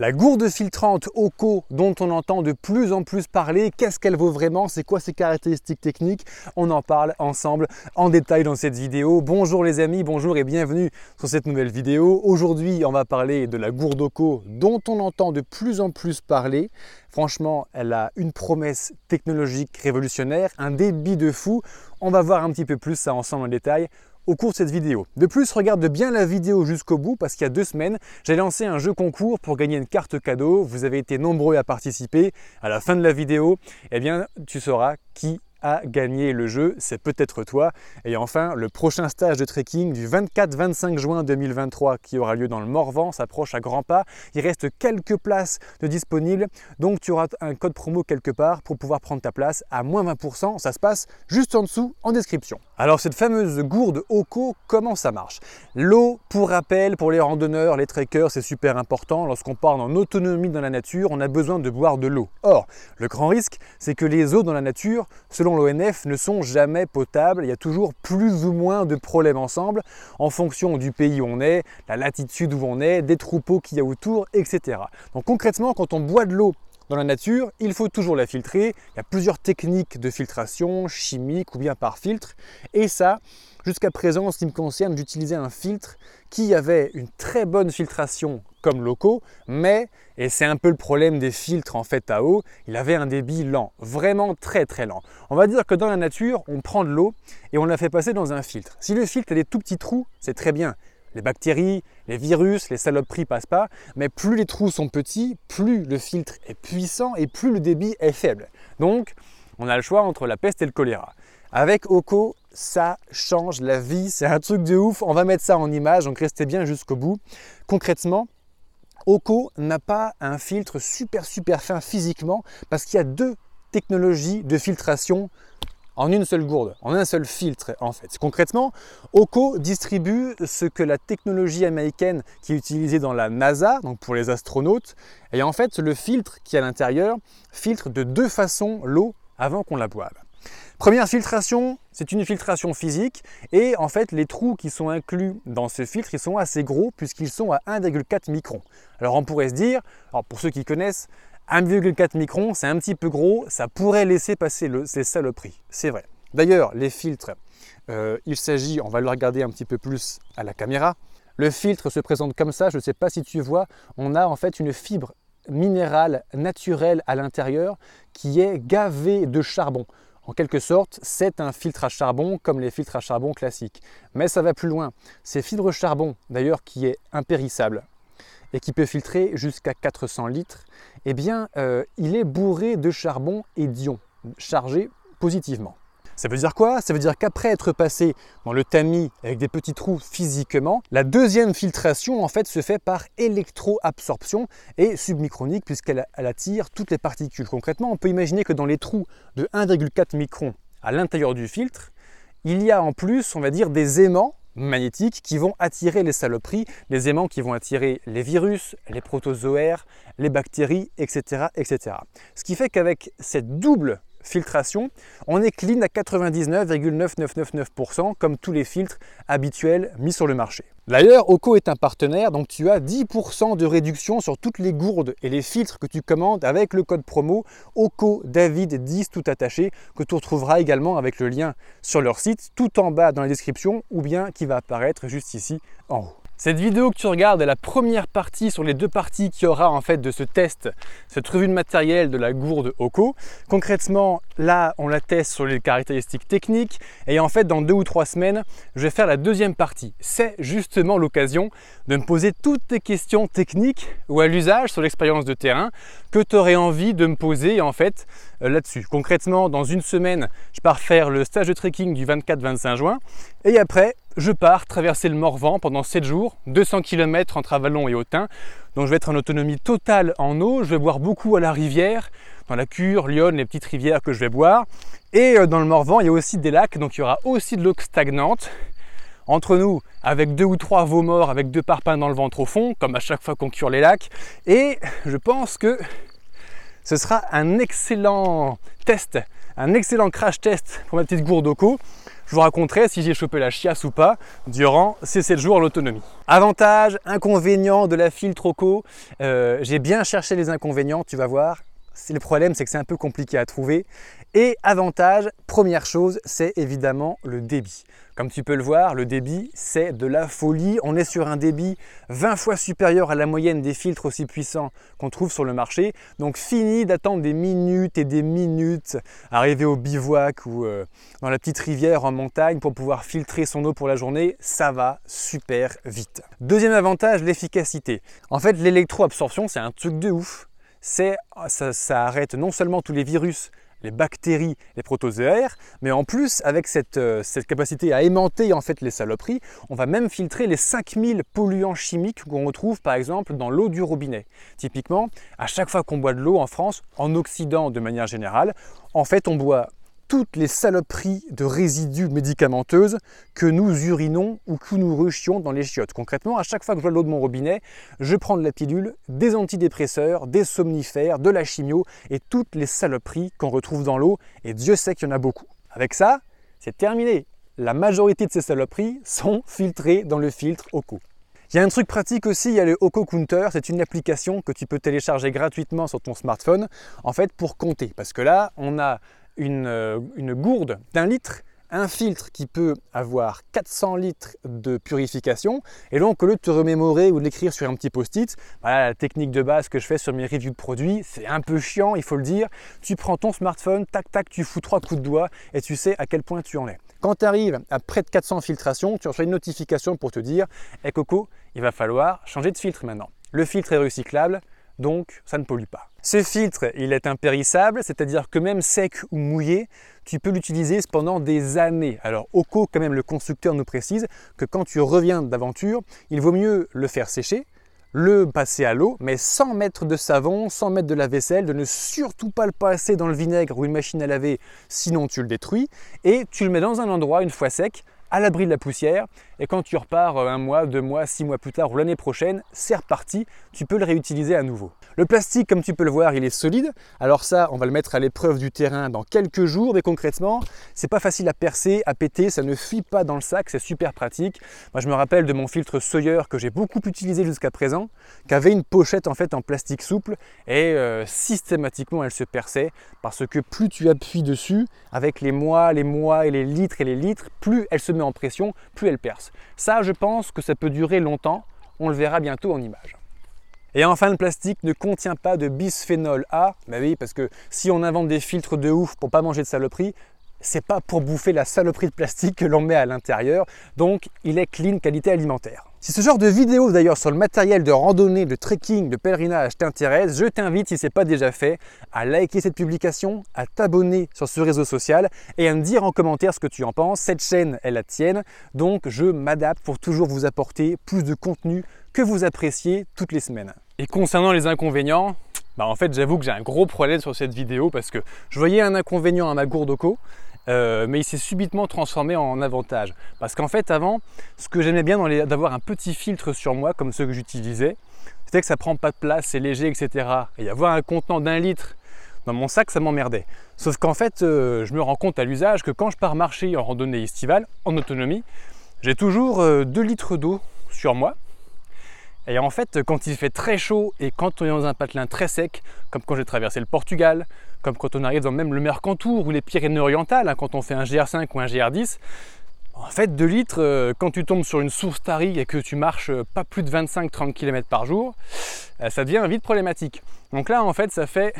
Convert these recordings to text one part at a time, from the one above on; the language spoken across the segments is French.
La gourde filtrante OCO dont on entend de plus en plus parler, qu'est-ce qu'elle vaut vraiment? C'est quoi ses caractéristiques techniques? On en parle ensemble en détail dans cette vidéo. Bonjour les amis, bonjour et bienvenue sur cette nouvelle vidéo. Aujourd'hui, on va parler de la gourde OCO dont on entend de plus en plus parler. Franchement, elle a une promesse technologique révolutionnaire, un débit de fou. On va voir un petit peu plus ça ensemble en détail au cours de cette vidéo. De plus, regarde bien la vidéo jusqu'au bout parce qu'il y a deux semaines, j'ai lancé un jeu concours pour gagner une carte cadeau. Vous avez été nombreux à participer. À la fin de la vidéo, eh bien, tu sauras qui à gagner le jeu, c'est peut-être toi. Et enfin, le prochain stage de trekking du 24-25 juin 2023 qui aura lieu dans le Morvan s'approche à grands pas. Il reste quelques places de disponibles, donc tu auras un code promo quelque part pour pouvoir prendre ta place à moins 20%. Ça se passe juste en dessous en description. Alors cette fameuse gourde OCO, comment ça marche? L'eau, pour rappel, pour les randonneurs, les trekkers, c'est super important. Lorsqu'on part en autonomie dans la nature, on a besoin de boire de l'eau. Or, le grand risque, c'est que les eaux dans la nature, selon l'ONF, ne sont jamais potables. Il y a toujours plus ou moins de problèmes ensemble en fonction du pays où on est, la latitude où on est, des troupeaux qu'il y a autour, etc. Donc concrètement, quand on boit de l'eau dans la nature, il faut toujours la filtrer. Il y a plusieurs techniques de filtration, chimiques ou bien par filtre. Et ça, jusqu'à présent, en ce qui me concerne, j'utilisais un filtre qui avait une très bonne filtration comme locaux, mais, et c'est un peu le problème des filtres en fait à eau, il avait un débit lent, vraiment très très lent. On va dire que dans la nature, on prend de l'eau et on la fait passer dans un filtre. Si le filtre a des tout petits trous, c'est très bien. Les bactéries, les virus, les saloperies passent pas, mais plus les trous sont petits, plus le filtre est puissant et plus le débit est faible. Donc, on a le choix entre la peste et le choléra. Avec Oko, ça change la vie, c'est un truc de ouf. On va mettre ça en image, donc restez bien jusqu'au bout. Concrètement, Oko n'a pas un filtre super super fin physiquement parce qu'il y a deux technologies de filtration en une seule gourde, en un seul filtre en fait. Concrètement, Oko distribue ce que la technologie américaine qui est utilisée dans la NASA, donc pour les astronautes, et en fait le filtre qui est à l'intérieur filtre de deux façons l'eau avant qu'on la boive. Première filtration, c'est une filtration physique et en fait les trous qui sont inclus dans ce filtre, ils sont assez gros puisqu'ils sont à 1,4 micron. Alors on pourrait se dire, alors pour ceux qui connaissent, 1,4 micron, c'est un petit peu gros, ça pourrait laisser passer le, ces saloperies. C'est vrai. D'ailleurs, les filtres, euh, il s'agit, on va le regarder un petit peu plus à la caméra. Le filtre se présente comme ça, je ne sais pas si tu vois, on a en fait une fibre minérale naturelle à l'intérieur qui est gavée de charbon. En quelque sorte, c'est un filtre à charbon comme les filtres à charbon classiques. Mais ça va plus loin. Ces fibres charbon, d'ailleurs, qui est impérissable et qui peut filtrer jusqu'à 400 litres, eh bien, euh, il est bourré de charbon et d'ions, chargés positivement. Ça veut dire quoi? Ça veut dire qu'après être passé dans le tamis avec des petits trous physiquement, la deuxième filtration en fait se fait par électroabsorption et submicronique puisqu'elle attire toutes les particules. Concrètement, on peut imaginer que dans les trous de 1,4 micron à l'intérieur du filtre, il y a en plus, on va dire, des aimants magnétiques qui vont attirer les saloperies, les aimants qui vont attirer les virus, les protozoaires, les bactéries, etc. etc. Ce qui fait qu'avec cette double filtration, on est clean à 99,9999% comme tous les filtres habituels mis sur le marché. D'ailleurs, Oko est un partenaire, donc tu as 10% de réduction sur toutes les gourdes et les filtres que tu commandes avec le code promo OCO David 10 tout attaché que tu retrouveras également avec le lien sur leur site tout en bas dans la description ou bien qui va apparaître juste ici en haut. Cette vidéo que tu regardes est la première partie sur les deux parties qu'il y aura en fait de ce test, cette revue de matériel de la gourde OCO. Concrètement, là, on la teste sur les caractéristiques techniques et en fait, dans deux ou trois semaines, je vais faire la deuxième partie. C'est justement l'occasion de me poser toutes tes questions techniques ou à l'usage sur l'expérience de terrain que tu aurais envie de me poser en fait là-dessus. Concrètement, dans une semaine, je pars faire le stage de trekking du 24-25 juin et après, je pars traverser le Morvan pendant 7 jours, 200 km entre Avalon et Autun. Donc je vais être en autonomie totale en eau, je vais boire beaucoup à la rivière, dans la Cure, Lyon, les petites rivières que je vais boire. Et euh, dans le Morvan, il y a aussi des lacs, donc il y aura aussi de l'eau stagnante. Entre nous, avec deux ou trois veaux morts, avec deux parpaings dans le ventre au fond, comme à chaque fois qu'on cure les lacs. Et je pense que ce sera un excellent test, un excellent crash test pour ma petite gourde d'Oco. Je vous raconterai si j'ai chopé la chiasse ou pas durant ces 7 jours en autonomie. Avantages, inconvénients de la filtre Oco. Euh, j'ai bien cherché les inconvénients, tu vas voir. Le problème, c'est que c'est un peu compliqué à trouver. Et avantage, première chose, c'est évidemment le débit. Comme tu peux le voir, le débit, c'est de la folie. On est sur un débit 20 fois supérieur à la moyenne des filtres aussi puissants qu'on trouve sur le marché. Donc fini d'attendre des minutes et des minutes, arriver au bivouac ou euh, dans la petite rivière en montagne pour pouvoir filtrer son eau pour la journée, ça va super vite. Deuxième avantage, l'efficacité. En fait, l'électroabsorption, c'est un truc de ouf. Ça, ça arrête non seulement tous les virus les bactéries, les protozoaires, mais en plus, avec euh, cette, capacité à aimanter en fait les saloperies, on va même filtrer les 5000 polluants chimiques qu'on retrouve par exemple dans l'eau du robinet. Typiquement, à chaque fois qu'on boit de l'eau en France, en Occident de manière générale, en fait on boit toutes les saloperies de résidus médicamenteuses que nous urinons ou que nous rushions dans les chiottes. Concrètement, à chaque fois que je vois l'eau de mon robinet, je prends de la pilule, des antidépresseurs, des somnifères, de la chimio et toutes les saloperies qu'on retrouve dans l'eau. Et Dieu sait qu'il y en a beaucoup. Avec ça, c'est terminé. La majorité de ces saloperies sont filtrées dans le filtre OCO. Il y a un truc pratique aussi, il y a le Oko Counter, c'est une application que tu peux télécharger gratuitement sur ton smartphone, en fait pour compter. Parce que là, on a euh, une, gourde d'un litre un filtre qui peut avoir 400 litres de purification. Et donc, au lieu de te remémorer ou de l'écrire sur un petit post-it, voilà la technique de base que je fais sur mes reviews de produits, c'est un peu chiant, il faut le dire. Tu prends ton smartphone, tac, tac, tu fous trois coups de doigt et tu sais à quel point tu en es. Quand tu arrives à près de 400 filtrations, tu reçois une notification pour te dire Hé Coco, il va falloir changer de filtre maintenant. Le filtre est recyclable, donc ça ne pollue pas. Ce filtre, il est impérissable, c'est-à-dire que même sec ou mouillé, tu peux l'utiliser pendant des années. Alors Oco, quand même, le constructeur nous précise que quand tu reviens d'aventure, il vaut mieux le faire sécher, le passer à l'eau, mais sans mettre de savon, sans mettre de la vaisselle, de ne surtout pas le passer dans le vinaigre ou une machine à laver, sinon tu le détruis, et tu le mets dans un endroit une fois sec, à l'abri de la poussière. Et quand tu repars euh, un mois, deux mois, six mois plus tard ou l'année prochaine, c'est reparti, tu peux le réutiliser à nouveau. Le plastique, comme tu peux le voir, il est solide. Alors ça, on va le mettre à l'épreuve du terrain dans quelques jours, mais concrètement, c'est pas facile à percer, à péter, ça ne fuit pas dans le sac, c'est super pratique. Moi, je me rappelle de mon filtre Sawyer que j'ai beaucoup utilisé jusqu'à présent, qui avait une pochette en fait en plastique souple et euh, systématiquement elle se perçait parce que plus tu appuies dessus, avec les mois, les mois et les litres et les litres, plus elle se met en pression, plus elle perce. Ça, je pense que ça peut durer longtemps. On le verra bientôt en image. Et enfin, le plastique ne contient pas de bisphénol A. Bah oui, parce que si on invente des filtres de ouf pour pas manger de saloperie, c'est pas pour bouffer la saloperie de plastique que l'on met à l'intérieur. Donc, il est clean qualité alimentaire. Si ce genre de vidéo d'ailleurs sur le matériel de randonnée, de trekking, de pèlerinage t'intéresse, je t'invite, si ce n'est pas déjà fait, à liker cette publication, à t'abonner sur ce réseau social et à me dire en commentaire ce que tu en penses. Cette chaîne est la tienne, donc je m'adapte pour toujours vous apporter plus de contenu que vous appréciez toutes les semaines. Et concernant les inconvénients, bah en fait j'avoue que j'ai un gros problème sur cette vidéo parce que je voyais un inconvénient à ma gourde au euh, mais il s'est subitement transformé en avantage. Parce qu'en fait, avant, ce que j'aimais bien d'avoir un petit filtre sur moi, comme ceux que j'utilisais, c'était que ça prend pas de place, c'est léger, etc. Et avoir un contenant d'un litre dans mon sac, ça m'emmerdait. Sauf qu'en fait, euh, je me rends compte à l'usage que quand je pars marcher en randonnée estivale, en autonomie, j'ai toujours 2 euh, litres d'eau sur moi. Et en fait, quand il fait très chaud et quand on est dans un patelin très sec, comme quand j'ai traversé le Portugal, comme quand on arrive dans même le Mercantour ou les Pyrénées-Orientales, hein, quand on fait un GR5 ou un GR10, en fait, 2 litres, euh, quand tu tombes sur une source tarie et que tu marches euh, pas plus de 25-30 km par jour, euh, ça devient vite problématique. Donc là, en fait, ça fait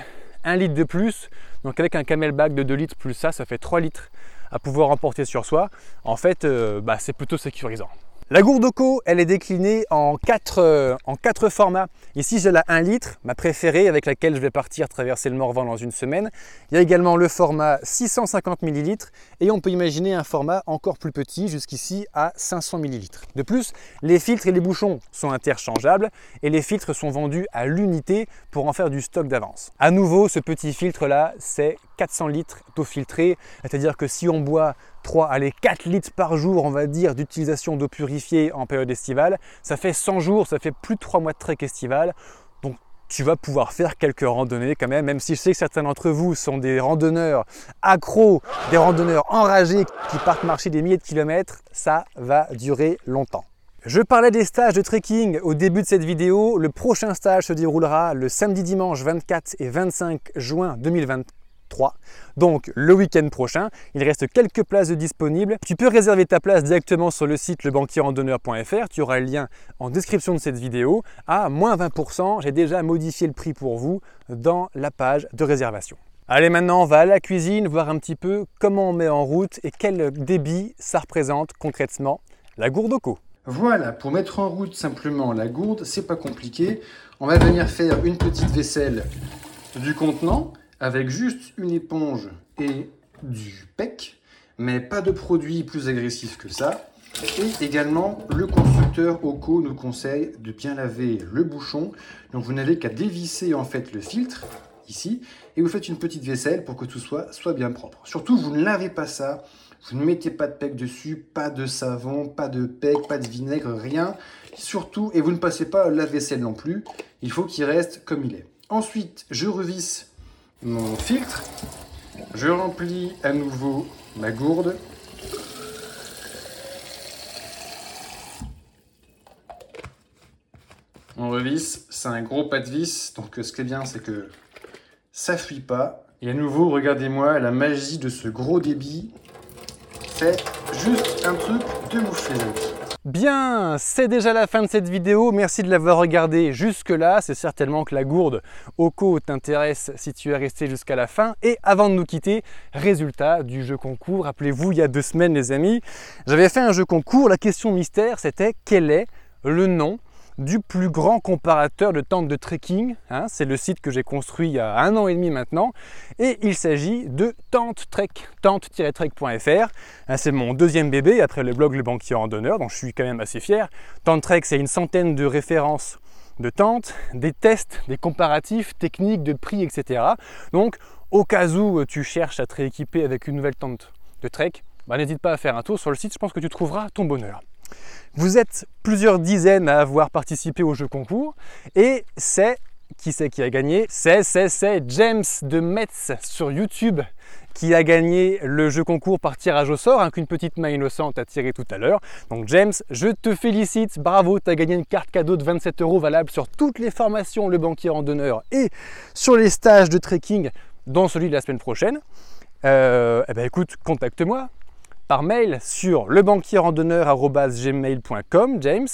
1 litre de plus. Donc avec un camelback de 2 litres plus ça, ça fait 3 litres à pouvoir emporter sur soi. En fait, bah, c'est plutôt sécurisant. La gourde Oco, elle est déclinée en quatre, euh, formats. Ici, j'ai la 1 litre, ma préférée, avec laquelle je vais partir traverser le Morvan dans une semaine. Il y a également le format 650 ml et on peut imaginer un format encore plus petit, jusqu'ici à 500 ml. De plus, les filtres et les bouchons sont interchangeables et les filtres sont vendus à l'unité pour en faire du stock d'avance. À nouveau, ce petit filtre-là, c'est 400 litres d'eau filtrée, c'est-à-dire que si on boit 3, allez 4 litres par jour, on va dire, d'utilisation d'eau purifiée en période estivale, ça fait 100 jours, ça fait plus de 3 mois de trek estival. Donc tu vas pouvoir faire quelques randonnées quand même, même si je sais que certains d'entre vous sont des randonneurs accros, des randonneurs enragés qui partent marcher des milliers de kilomètres, ça va durer longtemps. Je parlais des stages de trekking au début de cette vidéo. Le prochain stage se déroulera le samedi dimanche 24 et 25 juin 2023. Donc le week-end prochain, il reste quelques places disponibles. Tu peux réserver ta place directement sur le site lebanquierrandonneur.fr. Tu auras le lien en description de cette vidéo. À moins 20%, j'ai déjà modifié le prix pour vous dans la page de réservation. Allez maintenant, on va à la cuisine, voir un petit peu comment on met en route et quel débit ça représente concrètement la gourde au voilà, pour mettre en route simplement la gourde, c'est pas compliqué. On va venir faire une petite vaisselle du contenant avec juste une éponge et du PEC, mais pas de produit plus agressif que ça. Et également, le constructeur OCO nous conseille de bien laver le bouchon. Donc vous n'avez qu'à dévisser en fait le filtre ici et vous faites une petite vaisselle pour que tout soit, soit bien propre. Surtout, vous ne lavez pas ça vous ne mettez pas de pec dessus, pas de savon, pas de pec, pas de vinaigre, rien. Surtout, et vous ne passez pas la vaisselle non plus, il faut qu'il reste comme il est. Ensuite, je revisse mon filtre. Je remplis à nouveau ma gourde. On revisse, c'est un gros pas de vis, donc ce qui est bien, c'est que ça fuit pas. Et à nouveau, regardez-moi la magie de ce gros débit juste un truc de Bien, c'est déjà la fin de cette vidéo. Merci de l'avoir regardé jusque-là. C'est certainement que la gourde OCO t'intéresse si tu es resté jusqu'à la fin. Et avant de nous quitter, résultat du jeu concours. Rappelez-vous, il y a deux semaines, les amis, j'avais fait un jeu concours. La question mystère, c'était quel est le nom du plus grand comparateur de tentes de trekking. Hein. c'est le site que j'ai construit il y a un an et demi maintenant. Et il s'agit de Tente Trek, tente-trek.fr. Hein, c'est mon deuxième bébé après le blog Le Banquier en Donneur, dont je suis quand même assez fier. Tente Trek, c'est une centaine de références de tentes, des tests, des comparatifs techniques, de prix, etc. Donc, au cas où tu cherches à te rééquiper avec une nouvelle tente de trek, bah, n'hésite pas à faire un tour sur le site, je pense que tu trouveras ton bonheur. Vous êtes plusieurs dizaines à avoir participé au jeu concours et c'est qui c'est qui a gagné? C'est, c'est, c'est James de Metz sur YouTube qui a gagné le jeu concours par tirage au sort, hein, qu'une petite main innocente a tiré tout à l'heure. Donc James, je te félicite, bravo, tu as gagné une carte cadeau de 27 euros valable sur toutes les formations Le Banquier en donneur et sur les stages de trekking, dont celui de la semaine prochaine. Euh, eh ben écoute, contacte-moi, par mail sur lebanquierrandonneur.gmail.com, James,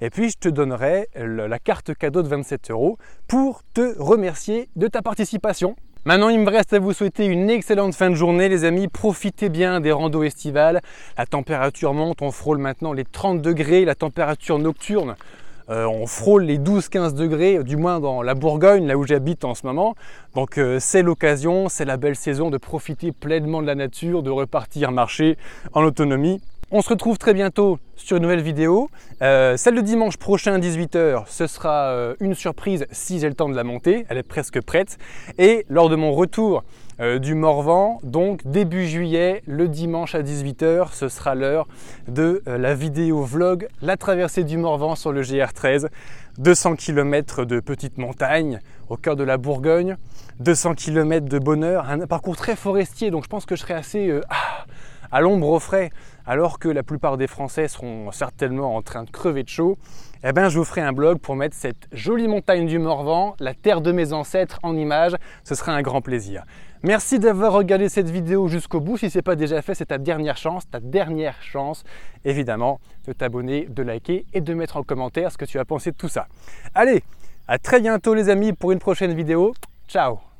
et puis je te donnerai la carte cadeau de 27 euros pour te remercier de ta participation. Maintenant, il me reste à vous souhaiter une excellente fin de journée, les amis. Profitez bien des randos estivales. La température monte, on frôle maintenant les 30 degrés. La température nocturne euh, on frôle les 12-15 degrés, du moins dans la Bourgogne, là où j'habite en ce moment. Donc euh, c'est l'occasion, c'est la belle saison de profiter pleinement de la nature, de repartir marcher en autonomie. On se retrouve très bientôt sur une nouvelle vidéo. Euh, celle de dimanche prochain, 18h, ce sera une surprise si j'ai le temps de la monter. Elle est presque prête. Et lors de mon retour euh, du Morvan. Donc début juillet, le dimanche à 18h, ce sera l'heure de euh, la vidéo vlog La traversée du Morvan sur le GR13. 200 km de petite montagne au cœur de la Bourgogne, 200 km de bonheur, un parcours très forestier, donc je pense que je serai assez euh, ah, à l'ombre au frais, alors que la plupart des Français seront certainement en train de crever de chaud. Eh bien, je vous ferai un blog pour mettre cette jolie montagne du Morvan, la terre de mes ancêtres, en image. Ce sera un grand plaisir. Merci d'avoir regardé cette vidéo jusqu'au bout. Si ce n'est pas déjà fait, c'est ta dernière chance, ta dernière chance, évidemment, de t'abonner, de liker et de mettre en commentaire ce que tu as pensé de tout ça. Allez, à très bientôt les amis pour une prochaine vidéo. Ciao